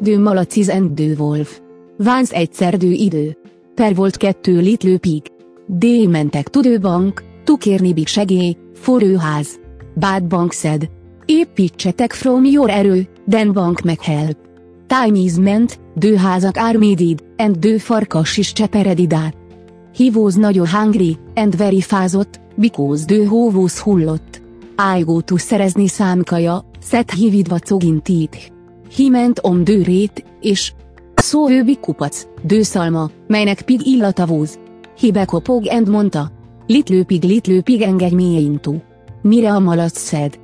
dő malaciz and dő wolf. Vánsz egyszer dő idő. Per volt kettő litlő pig. D mentek tudőbank, tukérni big segély, forőház. Bad bank szed. Építsetek from your erő, den bank meg help. Time is ment, dőházak ármédid, and dő farkas is cseperedidát. He was nagyon hungry, and very fázott, because dő hóvóz hullott. I go to szerezni számkaja, set he vidva cogintít. He ment om dőrét, és szó ő kupac, dőszalma, melynek pig illata vóz. He bekopog and mondta. Litlő pig, litlő pig engedj me into. Mire a malac szed?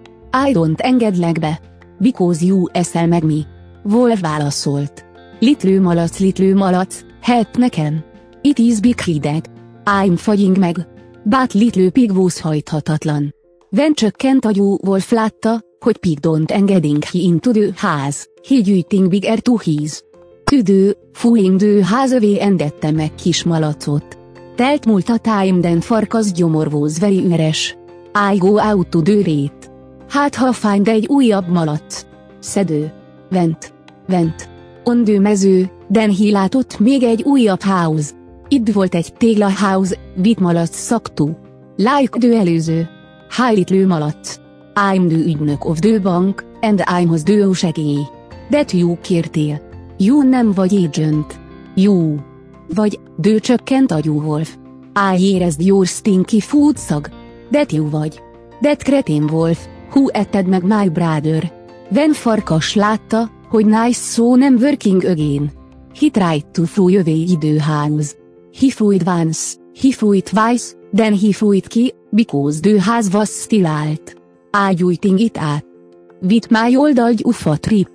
I don't engedlek be. Because you eszel meg mi. Wolf válaszolt. Litlő malac, litlő malac, help nekem. It is big hideg. I'm fagying meg. But litlő pig hajthatatlan. Ven csökkent agyú Wolf látta, hogy pig don't engeding he into the house, he gyűjting big air to his. Tüdő, fúing dő házövé endette meg kis malacot. Telt múlt a time den farkas gyomorvóz veri üres. I go out to dőrét. Hát ha find egy újabb malac. Szedő. Vent. Vent. Ondő mező, den hi látott még egy újabb house. Itt volt egy tégla house, vit malac szaktú. Like dő előző. Hájlitlő malac. I'm the ügynök of the bank, and I'm hoz dő segély. That you kértél. You nem vagy agent. You. Vagy, dő csökkent agyú Wolf. I érezd your stinky food szag. That you vagy. That kretén Wolf, who etted meg my brother. Ven farkas látta, hogy nice szó nem working again. He tried to fúj jövé időház. He fújt once, he fújt twice, then he fújt ki, because the house was still out. Ágyújting it át. Vit my oldal ufa trip.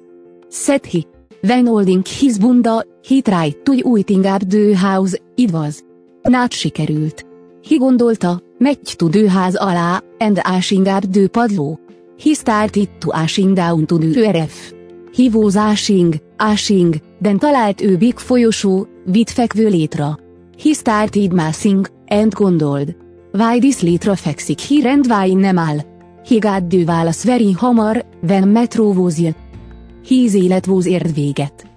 Said he. When his bunda, he tried to uiting up the house, it was. Nát sikerült. Hi gondolta, megy house alá, and ashing up the padló. He started to ashing down to the ref. He was ashing, ashing, den talált ő big folyosó, vit fekvő létra. He started massing, and gondold. Why this létra fekszik hi and why nem áll? He válasz very hamar, when metro was Híz élet vóz ért véget.